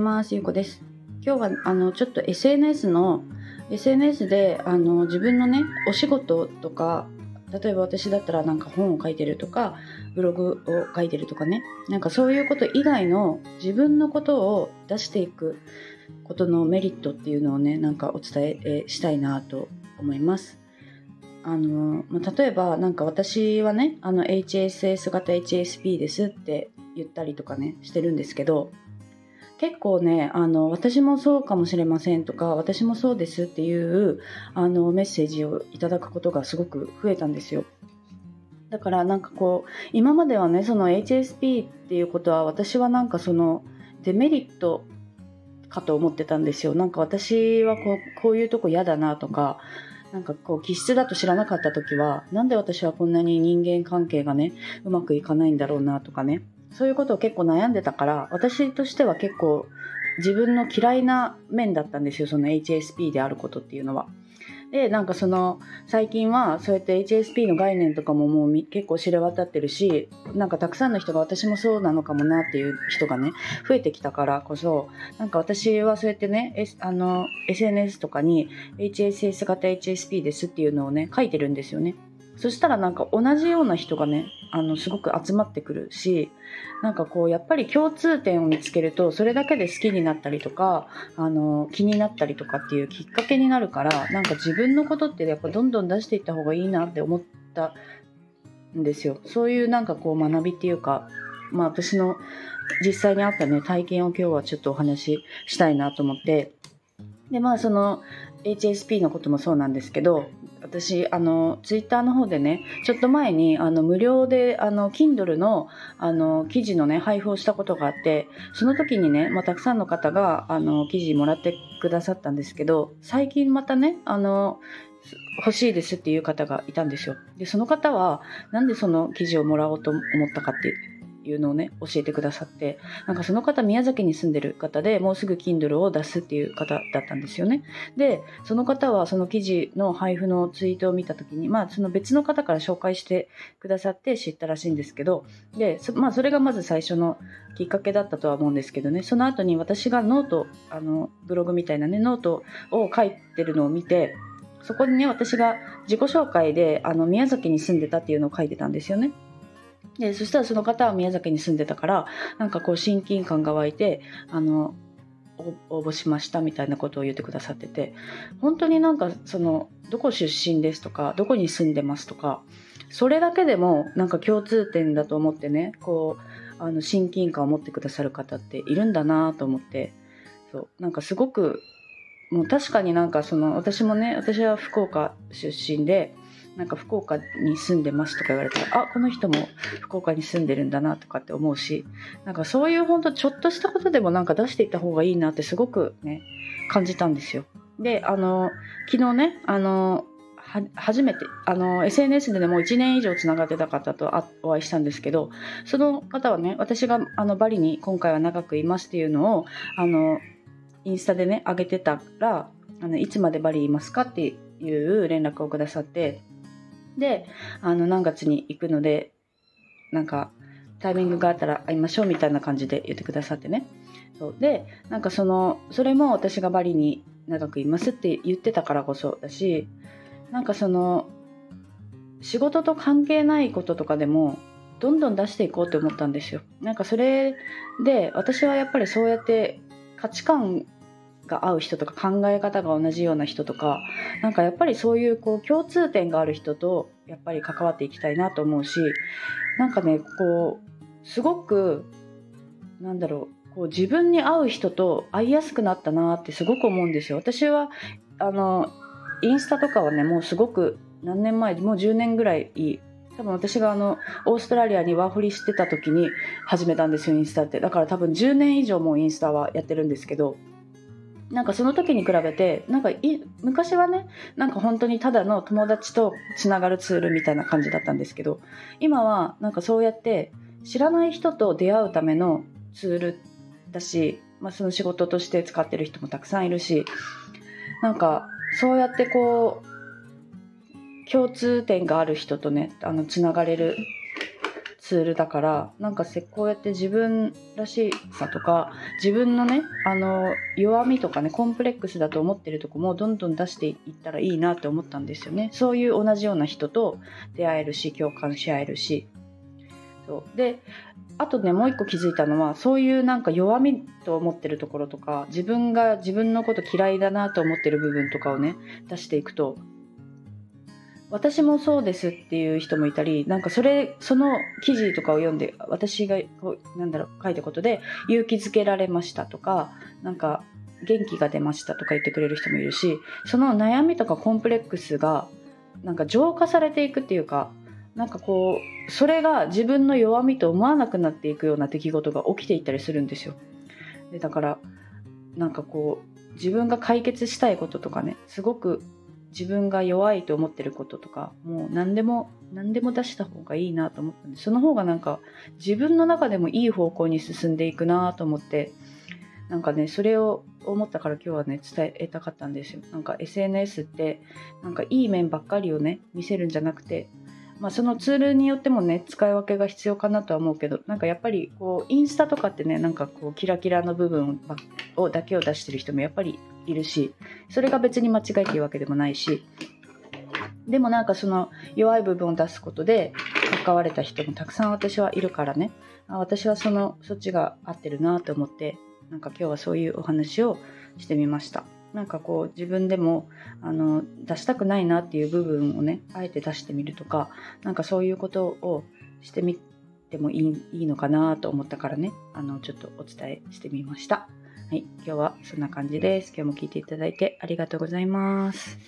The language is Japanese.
ますゆうこです。今日はあのちょっと SNS の SNS であの自分のねお仕事とか例えば私だったらなんか本を書いてるとかブログを書いてるとかね。なんかそういうこと以外の自分のことを出していくことのメリットっていうのをねなんかお伝えしたいなと思います。あの、ま、例えばなんか私はねあの HSS 型 HSP ですって言ったりとかねしてるんですけど結構ねあの私もそうかもしれませんとか私もそうですっていうあのメッセージをいただくことがすごく増えたんですよ。だからなんかこう今まではねその HSP っていうことは私はなんかそのデメリットかと思ってたんですよ。なんか私はこうこういうとこ嫌だなとかなんかこう気質だと知らなかった時はなんで私はこんなに人間関係がねうまくいかないんだろうなとかね。そういうことを結構悩んでたから私としては結構自分の嫌いな面だったんですよその HSP であることっていうのは。でなんかその最近はそうやって HSP の概念とかももう結構知れ渡ってるしなんかたくさんの人が私もそうなのかもなっていう人がね増えてきたからこそなんか私はそうやってね、S、あの SNS とかに HSS 型 HSP ですっていうのをね書いてるんですよね。そしたらなんか同じような人がねあのすごく集まってくるしなんかこうやっぱり共通点を見つけるとそれだけで好きになったりとかあの気になったりとかっていうきっかけになるからなんか自分のことってやっぱどんどん出していった方がいいなって思ったんですよ。そういうなんかこう学びっていうかまあ私の実際にあったね体験を今日はちょっとお話ししたいなと思って。でまあその HSP のこともそうなんですけど私あのツイッターの方でねちょっと前にあの無料であの Kindle のあの記事のね配布をしたことがあってその時にね、まあ、たくさんの方があの記事もらってくださったんですけど最近またねあの欲しいですっていう方がいたんですよ。でその方はなんでその記事をもらおうと思ったかっていうのをね教えてくださってなんかその方宮崎に住んでる方でもうすぐ Kindle を出すっていう方だったんですよね。でその方はその記事の配布のツイートを見た時にまあその別の方から紹介してくださって知ったらしいんですけどでまあそれがまず最初のきっかけだったとは思うんですけどね。その後に私がノートあのブログみたいなねノートを書いてるのを見てそこにね私が自己紹介であの宮崎に住んでたっていうのを書いてたんですよね。でそしたらその方は宮崎に住んでたからなんかこう親近感が湧いてあの応募しましたみたいなことを言ってくださってて本当になんかそのどこ出身ですとかどこに住んでますとかそれだけでもなんか共通点だと思ってねこうあの親近感を持ってくださる方っているんだなと思ってそうなんかすごくもう確かになんかその私もね私は福岡出身でなんか福岡に住んでますとか言われたらあこの人も福岡に住んでるんだなとかって思うしなんかそういう本当ちょっとしたことでもなんか出していった方がいいなってすごくね感じたんですよ。であの昨日ねあの初めてあの SNS でねもう1年以上つながってた方とお会いしたんですけどその方はね私があのバリに今回は長くいますっていうのをあのインスタでね上げてたらあのいつまでバリいますかっていう連絡をくださってで、あの、何月に行くので、なんか、タイミングがあったら会いましょうみたいな感じで言ってくださってね。そうで、なんかその、それも私がバリに長くいますって言ってたからこそだし、なんかその、仕事と関係ないこととかでも、どんどん出していこうって思ったんですよ。なんかそれで、私はやっぱりそうやって価値観が合う人とか考え方が同じような人とかなんかやっぱりそういうこう共通点がある人とやっぱり関わっていきたいなと思うしなんかねこうすごくなんだろうこう自分に合う人と会いやすくなったなってすごく思うんですよ。私はあのインスタとかはねもうすごく何年前もう10年ぐらい多分私があのオーストラリアにワーホリしてた時に始めたんですよインスタってだから多分10年以上もインスタはやってるんですけどなんかその時に比べてなんかい昔はねなんか本当にただの友達とつながるツールみたいな感じだったんですけど今はなんかそうやって知らない人と出会うためのツールだし、まあ、その仕事として使ってる人もたくさんいるしなんかそうやってこう共通点がある人とねあのつながれるツールだからなんかこうやって自分らしさとか自分のねあの弱みとかねコンプレックスだと思ってるとこもどんどん出していったらいいなって思ったんですよね。そういう同じような人と出会えるし共感し合えるし。そう。であとねもう一個気づいたのはそういうなんか弱みと思ってるところとか自分が自分のこと嫌いだなと思ってる部分とかをね出していくと私もそうですっていう人もいたりなんかそれその記事とかを読んで私がこうなんだろう書いたことで勇気づけられましたとかなんか元気が出ましたとか言ってくれる人もいるしその悩みとかコンプレックスがなんか浄化されていくっていうかなんかこうそれが自分の弱みと思わなくなっていくような出来事が起きていったりするんですよ。でだからなんかこう自分が解決したいこととかねすごく自分が弱いと思ってることとかもう何でも何でも出した方がいいなと思ったんでその方がなんか自分の中でもいい方向に進んでいくなと思ってなんかねそれを思ったから今日はね伝えたかったんですよ。なんか SNS ってなんかいい面ばっかりをね見せるんじゃなくてまあ、そのツールによってもね使い分けが必要かなとは思うけどなんかやっぱりこうインスタとかってねなんかこうキラキラの部分をだけを出してる人もやっぱりいるしそれが別に間違いっていうわけでもないしでもなんかその弱い部分を出すことで関われた人もたくさん私はいるからね私はそのそっちが合ってるなと思ってなんか今日はそういうお話をしてみました。なんかこう自分でもあの出したくないなっていう部分をねあえて出してみるとかなんかそういうことをしてみてもいいいいのかなと思ったからねあのちょっとお伝えしてみました。はい、今日はそんな感じです。今日も聞いていただいてありがとうございます。